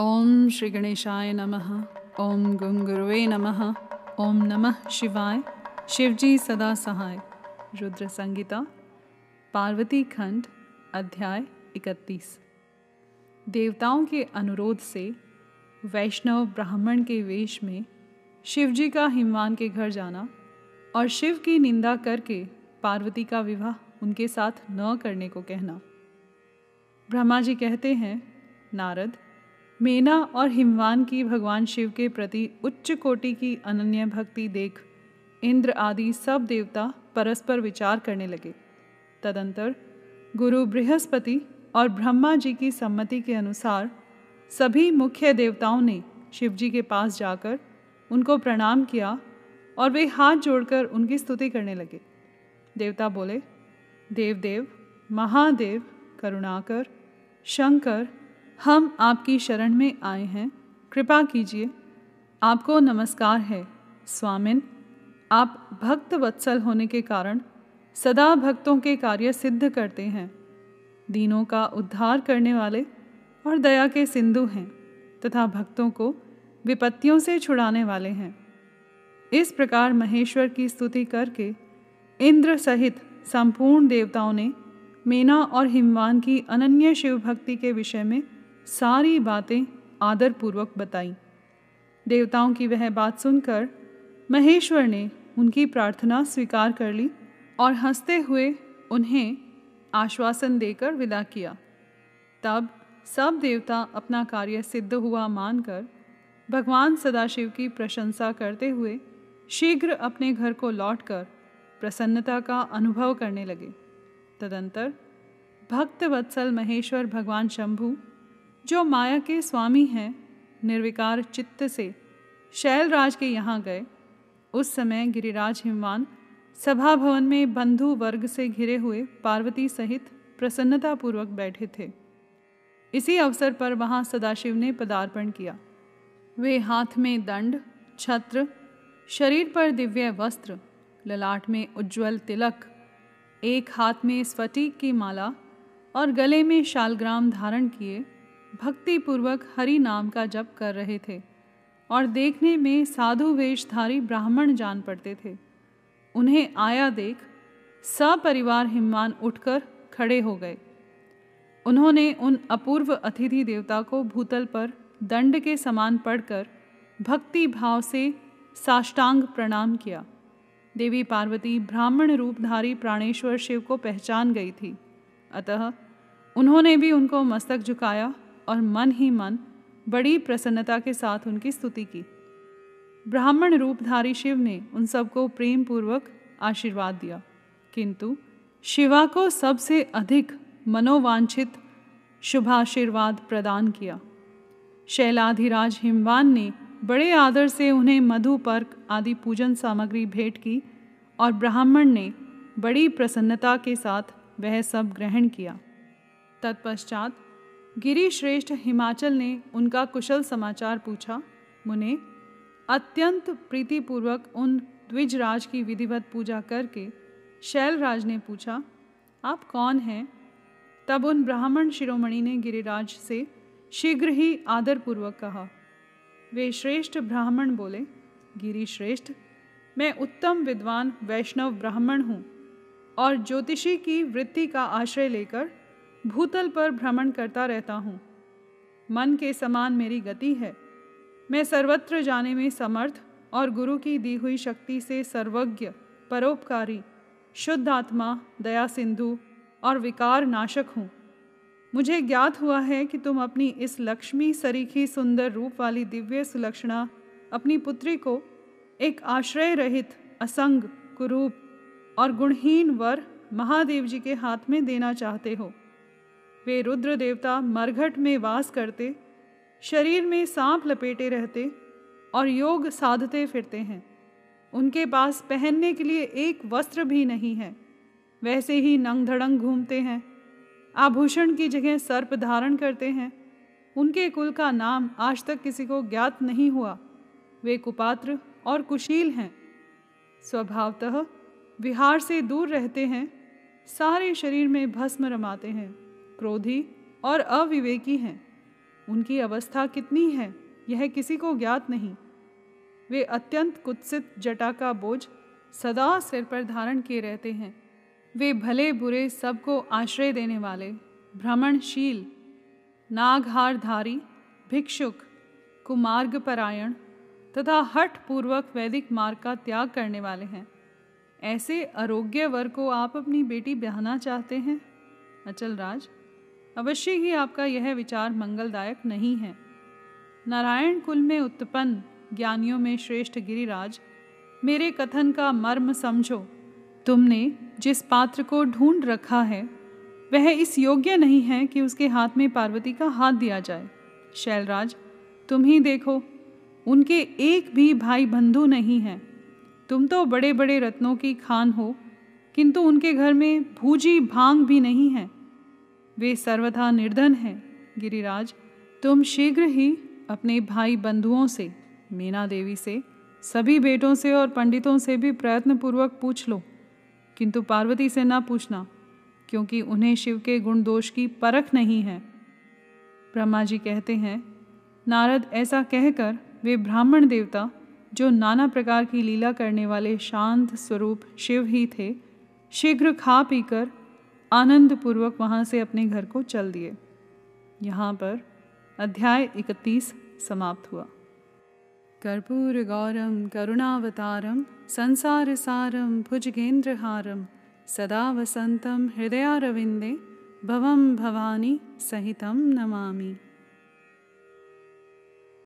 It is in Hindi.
ओम श्री गणेशाय नमः। ओम गुंगुरुवे नमः। ओम नमः शिवाय। शिवजी सदा सहाय। रुद्र संगीता पार्वती खंड, अध्याय 31 देवताओं के अनुरोध से वैष्णव ब्राह्मण के वेश में शिवजी का हिमवान के घर जाना और शिव की निंदा करके पार्वती का विवाह उनके साथ न करने को कहना। ब्रह्मा जी कहते हैं, नारद मेना और हिमवान की भगवान शिव के प्रति उच्च कोटि की अनन्य भक्ति देख इंद्र आदि सब देवता परस्पर विचार करने लगे। तदंतर गुरु बृहस्पति और ब्रह्मा जी की सम्मति के अनुसार सभी मुख्य देवताओं ने शिवजी के पास जाकर उनको प्रणाम किया और वे हाथ जोड़कर उनकी स्तुति करने लगे। देवता बोले देव देव महादेव, करुणाकर, शंकर हम आपकी शरण में आए हैं। कृपा कीजिए। आपको नमस्कार है, स्वामिन। आप भक्त वत्सल होने के कारण सदा भक्तों के कार्य सिद्ध करते हैं। दीनों का उद्धार करने वाले और दया के सिंधु हैं तथा भक्तों को विपत्तियों से छुड़ाने वाले हैं। इस प्रकार महेश्वर की स्तुति करके इंद्र सहित संपूर्ण देवताओं ने मेना और हिमवान की अनन्य शिव भक्ति के विषय में सारी बातें आदरपूर्वक बताई। देवताओं की वह बात सुनकर महेश्वर ने उनकी प्रार्थना स्वीकार कर ली और हँसते हुए उन्हें आश्वासन देकर विदा किया। तब सब देवता अपना कार्य सिद्ध हुआ मानकर भगवान सदाशिव की प्रशंसा करते हुए शीघ्र अपने घर को लौटकर प्रसन्नता का अनुभव करने लगे। तदंतर भक्त वत्सल महेश्वर भगवान शंभु जो माया के स्वामी हैं, निर्विकार चित्त से, शैलराज के यहाँ गए। उस समय गिरिराज हिमवान सभा भवन में बंधु वर्ग से घिरे हुए पार्वती सहित प्रसन्नतापूर्वक बैठे थे। इसी अवसर पर वहाँ सदाशिव ने पदार्पण किया। वे हाथ में दंड, छत्र, शरीर पर दिव्य वस्त्र, ललाट में उज्ज्वल तिलक, एक हाथ में स्फटिक की माला और गले में शालग्राम धारण किए भक्तिपूर्वक हरि नाम का जप कर रहे थे और देखने में साधु वेशधारी ब्राह्मण जान पड़ते थे। उन्हें आया देख सपरिवार हिमवान उठकर खड़े हो गए। उन्होंने उन अपूर्व अतिथि देवता को भूतल पर दंड के समान पढ़कर भक्ति भाव से साष्टांग प्रणाम किया। देवी पार्वती ब्राह्मण रूपधारी प्राणेश्वर शिव को पहचान गई थी। अतः उन्होंने भी उनको मस्तक झुकाया और मन ही मन बड़ी प्रसन्नता के साथ उनकी स्तुति की। ब्राह्मण रूपधारी शिव ने उन सबको प्रेम पूर्वक आशीर्वाद दिया। किंतु शिवा को सबसे अधिक मनोवांछित शुभाशीर्वाद प्रदान किया। शैलाधिराज हिमवान ने बड़े आदर से उन्हें मधुपर्क आदि पूजन सामग्री भेंट की और ब्राह्मण ने बड़ी प्रसन्नता के साथ वह सब ग्रहण किया। तत्पश्चात गिरी श्रेष्ठ हिमाचल ने उनका कुशल समाचार पूछा, मुने, अत्यंत प्रीतिपूर्वक उन द्विजराज की विधिवत पूजा करके शैलराज ने पूछा, आप कौन हैं? तब उन ब्राह्मण शिरोमणि ने गिरिराज से शीघ्र ही आदरपूर्वक कहा। वे श्रेष्ठ ब्राह्मण बोले गिरी श्रेष्ठ मैं उत्तम विद्वान वैष्णव ब्राह्मण हूँ और ज्योतिषी की वृत्ति का आश्रय लेकर भूतल पर भ्रमण करता रहता हूँ। मन के समान मेरी गति है। मैं सर्वत्र जाने में समर्थ और गुरु की दी हुई शक्ति से सर्वज्ञ, परोपकारी, शुद्ध आत्मा, दया सिंधु और विकार नाशक हूँ। मुझे ज्ञात हुआ है कि तुम अपनी इस लक्ष्मी सरीखी सुंदर रूप वाली दिव्य सुलक्षणा अपनी पुत्री को एक आश्रय रहित, असंग, कुरूप और गुणहीन वर महादेव जी के हाथ में देना चाहते हो। वे रुद्र देवता मरघट में वास करते, शरीर में सांप लपेटे रहते और योग साधते फिरते हैं। उनके पास पहनने के लिए एक वस्त्र भी नहीं है। वैसे ही नंग धड़ंग घूमते हैं, आभूषण की जगह सर्प धारण करते हैं। उनके कुल का नाम आज तक किसी को ज्ञात नहीं हुआ। वे कुपात्र और कुशील हैं। स्वभावतः विहार से दूर रहते हैं, सारे शरीर में भस्म रमाते हैं। क्रोधी और अविवेकी हैं। उनकी अवस्था कितनी है, यह किसी को ज्ञात नहीं। वे अत्यंत कुत्सित जटा का बोझ सदा सिर पर धारण किए रहते हैं। वे भले बुरे सबको आश्रय देने वाले, भ्रमणशील नागहारधारी भिक्षुक कुमार्ग परायण तथा हठ पूर्वक वैदिक मार्ग का त्याग करने वाले हैं। ऐसे आरोग्य वर को आप अपनी बेटी ब्याहना चाहते हैं? अचल राज अवश्य ही आपका यह विचार मंगलदायक नहीं है। नारायण कुल में उत्पन्न ज्ञानियों में श्रेष्ठ गिरिराज, मेरे कथन का मर्म समझो। तुमने जिस पात्र को ढूंढ रखा है, वह इस योग्य नहीं है कि उसके हाथ में पार्वती का हाथ दिया जाए। शैलराज, तुम ही देखो, उनके एक भी भाई बंधु नहीं हैं। तुम तो बड़े बड़े रत्नों की खान हो, किंतु उनके घर में भूजी भाँग भी नहीं है। वे सर्वथा निर्धन हैं। गिरिराज, तुम शीघ्र ही अपने भाई बंधुओं से, मीना देवी से, सभी बेटों से और पंडितों से भी प्रयत्नपूर्वक पूछ लो। किंतु पार्वती से ना पूछना, क्योंकि उन्हें शिव के गुण दोष की परख नहीं है। ब्रह्मा जी कहते हैं, नारद ऐसा कहकर वे ब्राह्मण देवता, जो नाना प्रकार की लीला करने वाले शांत स्वरूप शिव ही थे, शीघ्र खा पीकर आनंद पूर्वक वहाँ से अपने घर को चल दिए। यहाँ पर अध्याय इकतीस समाप्त हुआ। कर्पूर गौरव करुणावतारम संसार सारम भुजगेंद्रहारम सदा वसंतम हृदयारविंदे भवम भवानी सहितम नमामि।